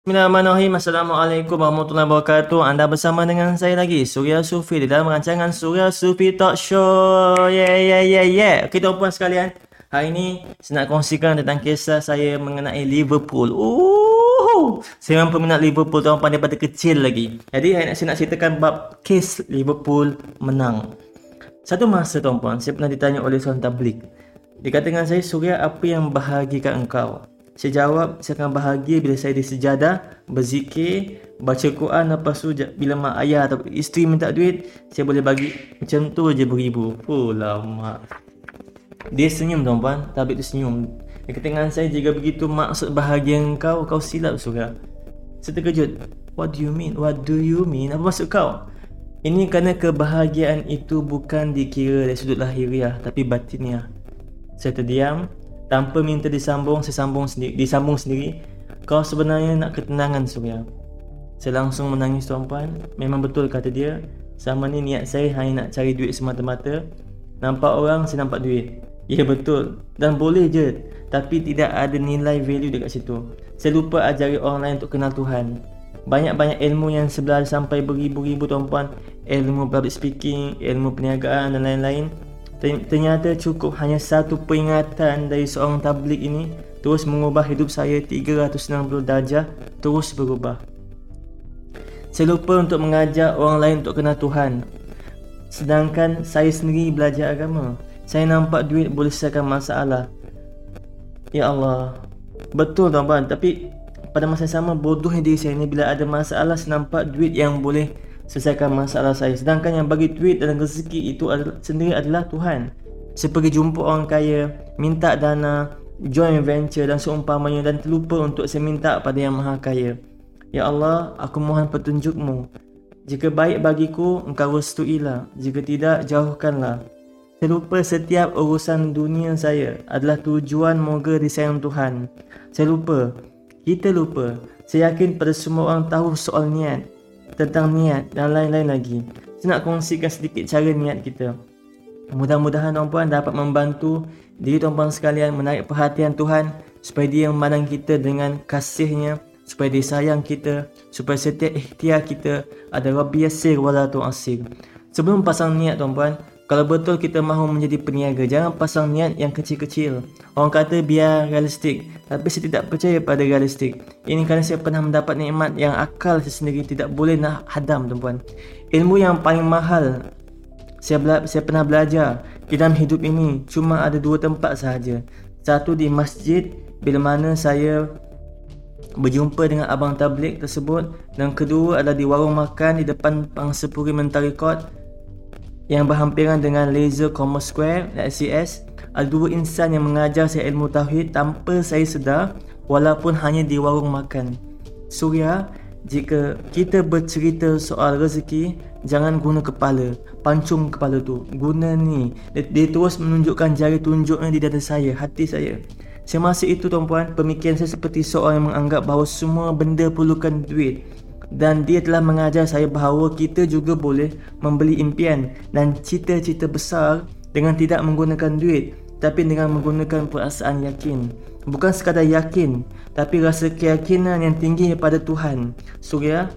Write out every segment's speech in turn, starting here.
Bismillahirrahmanirrahim. Assalamualaikum warahmatullahi wabarakatuh. Anda bersama dengan saya lagi, Surya Sufi di dalam rancangan Surya Sufi Talk Show. Yeah, yeah, yeah, yeah. Okay, tuan-puan sekalian. Hari ini saya nak kongsikan tentang kisah saya mengenai Liverpool. Ooh, saya memang peminat Liverpool tuan-puan daripada kecil lagi. Jadi saya nak, saya nak ceritakan bab kes Liverpool menang. Satu masa tuan-puan, saya pernah ditanya oleh seorang tablik. Dia kata dengan saya, Surya, apa yang bahagikan engkau? Saya jawab, saya akan bahagia bila saya di sejadah, berzikir, baca Quran lepas tu bila mak ayah atau isteri minta duit, saya boleh bagi macam tu je beribu. Oh lama. Dia senyum tuan-puan, tabik tu senyum. Dia kata dengan saya, jika begitu maksud bahagia engkau, kau silap surga. Saya terkejut. What do you mean? What do you mean? Apa maksud kau? Ini kerana kebahagiaan itu bukan dikira dari sudut lahiriah tapi batiniah. Saya terdiam, Tanpa minta disambung, saya sambung sendiri, disambung sendiri. Kau sebenarnya nak ketenangan Surya. Saya langsung menangis tuan-puan. Memang betul kata dia. Sama ni niat saya hanya nak cari duit semata-mata. Nampak orang, saya nampak duit. Ya betul. Dan boleh je. Tapi tidak ada nilai value dekat situ. Saya lupa ajari orang lain untuk kenal Tuhan. Banyak-banyak ilmu yang sebelah sampai beribu-ribu tuan-puan. Ilmu public speaking, ilmu perniagaan dan lain-lain. Ternyata cukup hanya satu peringatan dari seorang tablik ini terus mengubah hidup saya 360 darjah terus berubah. Saya lupa untuk mengajak orang lain untuk kenal Tuhan. Sedangkan saya sendiri belajar agama. Saya nampak duit boleh selesaikan masalah. Ya Allah. Betul tuan-tuan. Tapi pada masa yang sama bodohnya diri saya ni bila ada masalah saya nampak duit yang boleh selesaikan masalah saya. Sedangkan yang bagi duit dan rezeki itu adalah, sendiri adalah Tuhan. Saya pergi jumpa orang kaya minta dana joint venture dan seumpamanya dan terlupa untuk saya minta pada yang maha kaya. Ya Allah aku mohon petunjukmu. Jika baik bagiku engkau restuilah. Jika tidak jauhkanlah. Saya lupa setiap urusan dunia saya adalah tujuan moga disayang Tuhan. Saya lupa. Kita lupa. Saya yakin pada semua orang tahu soal niat tentang niat dan lain-lain lagi. Saya nak kongsikan sedikit cara niat kita. Mudah-mudahan tuan-puan dapat membantu diri tuan-puan sekalian menarik perhatian Tuhan supaya dia memandang kita dengan kasihnya, supaya dia sayang kita, supaya setiap ikhtiar kita ada Rabbi Yasir Walatu Asir. Sebelum pasang niat tuan-puan, kalau betul kita mahu menjadi peniaga, jangan pasang niat yang kecil-kecil. Orang kata biar realistik, tapi saya tidak percaya pada realistik. Ini kerana saya pernah mendapat nikmat yang akal saya sendiri tidak boleh nak hadam, tuan-puan. Ilmu yang paling mahal saya, bela- saya pernah belajar di dalam hidup ini cuma ada dua tempat sahaja. Satu di masjid bila mana saya berjumpa dengan abang tablik tersebut dan kedua adalah di warung makan di depan Pangsepuri Mentari Court yang berhampiran dengan Laser Commerce Square LCS ada dua insan yang mengajar saya ilmu tauhid tanpa saya sedar walaupun hanya di warung makan. Surya, jika kita bercerita soal rezeki, jangan guna kepala, pancung kepala tu. Guna ni. Dia, dia terus menunjukkan jari tunjuknya di dada saya, hati saya. Semasa itu tuan-puan, pemikiran saya seperti seorang yang menganggap bahawa semua benda perlukan duit dan dia telah mengajar saya bahawa kita juga boleh membeli impian dan cita-cita besar dengan tidak menggunakan duit tapi dengan menggunakan perasaan yakin. Bukan sekadar yakin tapi rasa keyakinan yang tinggi daripada Tuhan. Surya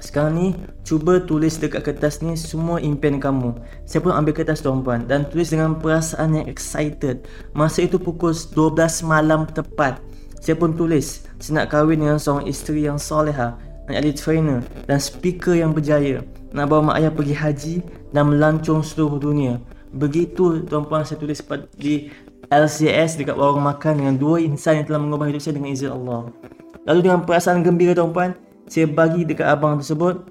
sekarang ni cuba tulis dekat kertas ni semua impian kamu. Saya pun ambil kertas tuan-puan dan tulis dengan perasaan yang excited. Masa itu pukul 12 malam tepat saya pun tulis saya nak kahwin dengan seorang isteri yang soleha nak jadi trainer dan speaker yang berjaya nak bawa mak ayah pergi haji dan melancong seluruh dunia. Begitu tuan-puan saya tulis di LCS dekat warung makan dengan dua insan yang telah mengubah hidup saya dengan izin Allah. Lalu dengan perasaan gembira tuan-puan saya bagi dekat abang tersebut.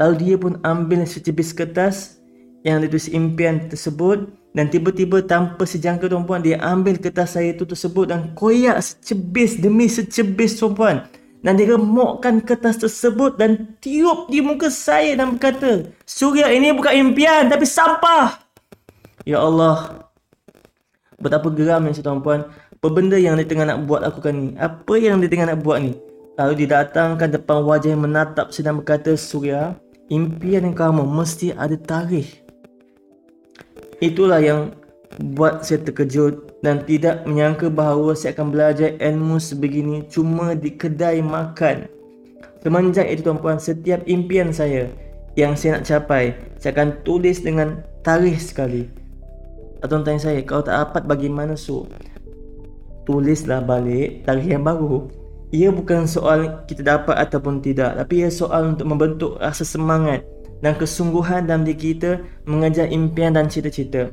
Lalu dia pun ambil secebis kertas yang ditulis impian tersebut dan tiba-tiba tanpa sejangka tuan-puan dia ambil kertas saya itu tersebut dan koyak secebis demi secebis tuan-puan dan dia remukkan kertas tersebut dan tiup di muka saya dan berkata, Surya ini bukan impian tapi sampah. Ya Allah, betapa geram yang tuan-puan. Apa benda yang dia tengah nak buat lakukan ni? Apa yang dia tengah nak buat ni? Lalu didatangkan depan wajah yang menatap sedang berkata, Surya, impian yang kamu mesti ada tarikh. Itulah yang buat saya terkejut dan tidak menyangka bahawa saya akan belajar ilmu sebegini cuma di kedai makan Semenjak itu tuan-puan, setiap impian saya yang saya nak capai, saya akan tulis dengan tarikh sekali. Atau tanya saya, kalau tak dapat bagaimana su? Tulislah balik tarikh yang baru. Ia bukan soal kita dapat ataupun tidak, tapi ia soal untuk membentuk rasa semangat dan kesungguhan dalam diri kita mengejar impian dan cita-cita.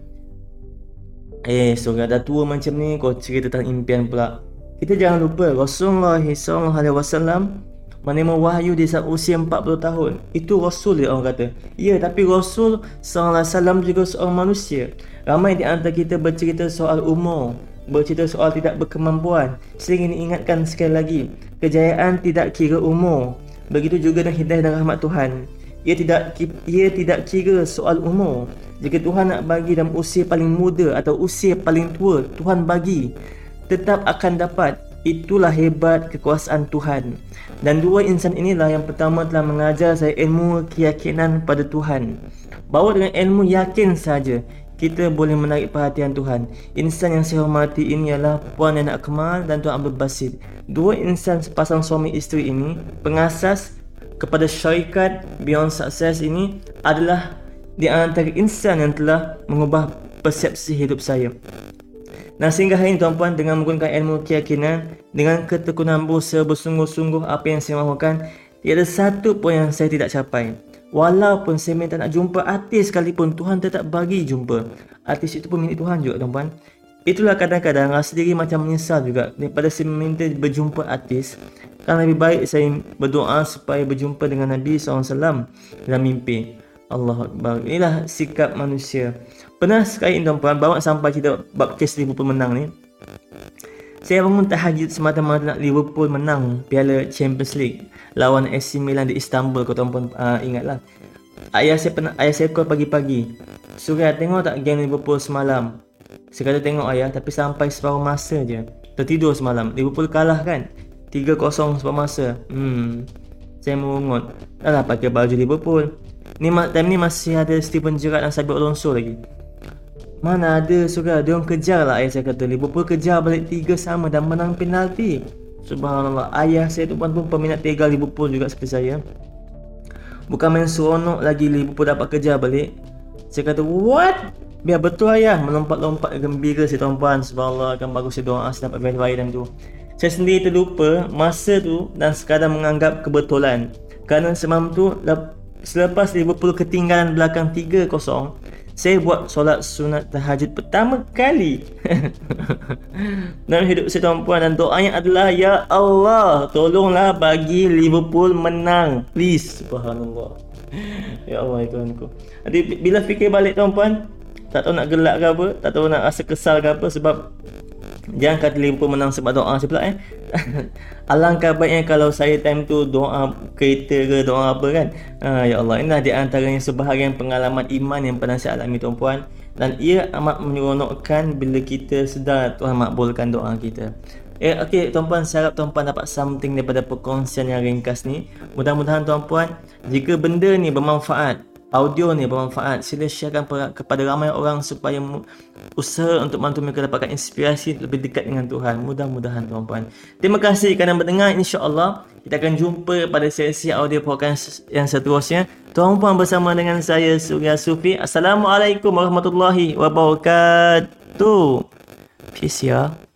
Eh, so dah tua macam ni kau cerita tentang impian pula. Kita jangan lupa Rasulullah SAW menerima wahyu di saat usia 40 tahun. Itu Rasul dia orang kata. Ya, tapi Rasul SAW juga seorang manusia. Ramai di antara kita bercerita soal umur, bercerita soal tidak berkemampuan. Sering ingatkan sekali lagi, kejayaan tidak kira umur. Begitu juga dengan hidayah dan rahmat Tuhan. Ia tidak ia tidak kira soal umur. Jika Tuhan nak bagi dalam usia paling muda atau usia paling tua, Tuhan bagi. Tetap akan dapat. Itulah hebat kekuasaan Tuhan. Dan dua insan inilah yang pertama telah mengajar saya ilmu keyakinan pada Tuhan. Bahawa dengan ilmu yakin saja kita boleh menarik perhatian Tuhan. Insan yang saya hormati ini adalah Puan Nenek Kemal dan Tuan Abdul Basit. Dua insan sepasang suami isteri ini, pengasas kepada syarikat Beyond Success ini adalah di antara insan yang telah mengubah persepsi hidup saya. Dan sehingga hari ini tuan-puan dengan menggunakan ilmu keyakinan dengan ketekunan berusaha bersungguh-sungguh apa yang saya mahukan tiada satu pun yang saya tidak capai. Walaupun saya minta nak jumpa artis sekalipun Tuhan tetap bagi jumpa. Artis itu pun milik Tuhan juga tuan-puan. Itulah kadang-kadang rasa diri macam menyesal juga daripada saya minta berjumpa artis. Kan lebih baik saya berdoa supaya berjumpa dengan Nabi SAW dalam mimpi. Allah Akbar. Inilah sikap manusia. Pernah sekali tuan-puan bawa sampai cerita bab kes Liverpool menang ni. Saya bangun tahajud semata-mata nak Liverpool menang Piala Champions League lawan AC Milan di Istanbul kau tuan-puan uh, ingatlah. Ayah saya pernah ayah saya call pagi-pagi. Surya tengok tak game Liverpool semalam. Saya kata tengok ayah tapi sampai separuh masa je. Tertidur semalam. Liverpool kalah kan? 3-0 separuh masa. Hmm. Saya merungut. Dah lah pakai baju Liverpool. Ni time ni masih ada Steven Gerrard dan Sabi Alonso lagi. Mana ada suka dia orang kejar lah ayah saya kata Liverpool kejar balik tiga sama dan menang penalti. Subhanallah ayah saya tu pun pun peminat tiga Liverpool juga seperti saya. Bukan main seronok lagi Liverpool dapat kejar balik. Saya kata what? Biar betul ayah melompat-lompat gembira si tuan-puan. Subhanallah akan bagus si doa saya dapat verify dan tu. Saya sendiri terlupa masa tu dan sekadar menganggap kebetulan. Kerana semalam tu selepas Liverpool ketinggalan belakang 3-0 saya buat solat sunat tahajud pertama kali. Dalam hidup saya tuan-puan dan doanya adalah Ya Allah tolonglah bagi Liverpool menang. Please subhanallah. Ya Allah itu Tuhanku jadi bila fikir balik tuan-puan tak tahu nak gelak ke apa tak tahu nak rasa kesal ke apa sebab Jangan kata Liverpool menang sebab doa saya pula eh. Alangkah baiknya kalau saya time tu doa kereta ke doa apa kan. Ha, ya Allah, inilah di antaranya sebahagian pengalaman iman yang pernah saya alami tuan-puan. Dan ia amat menyeronokkan bila kita sedar Tuhan makbulkan doa kita. Eh, okay, tuan-puan, saya harap tuan-puan dapat something daripada perkongsian yang ringkas ni. Mudah-mudahan tuan-puan, jika benda ni bermanfaat, audio ni bermanfaat. Sila sharekan kepada ramai orang supaya usaha untuk bantu mereka dapatkan inspirasi lebih dekat dengan Tuhan. Mudah-mudahan tuan-puan. Terima kasih kerana mendengar. insya-Allah kita akan jumpa pada sesi audio podcast yang seterusnya. Tuan-puan bersama dengan saya Surya Sufi. Assalamualaikum warahmatullahi wabarakatuh. Peace ya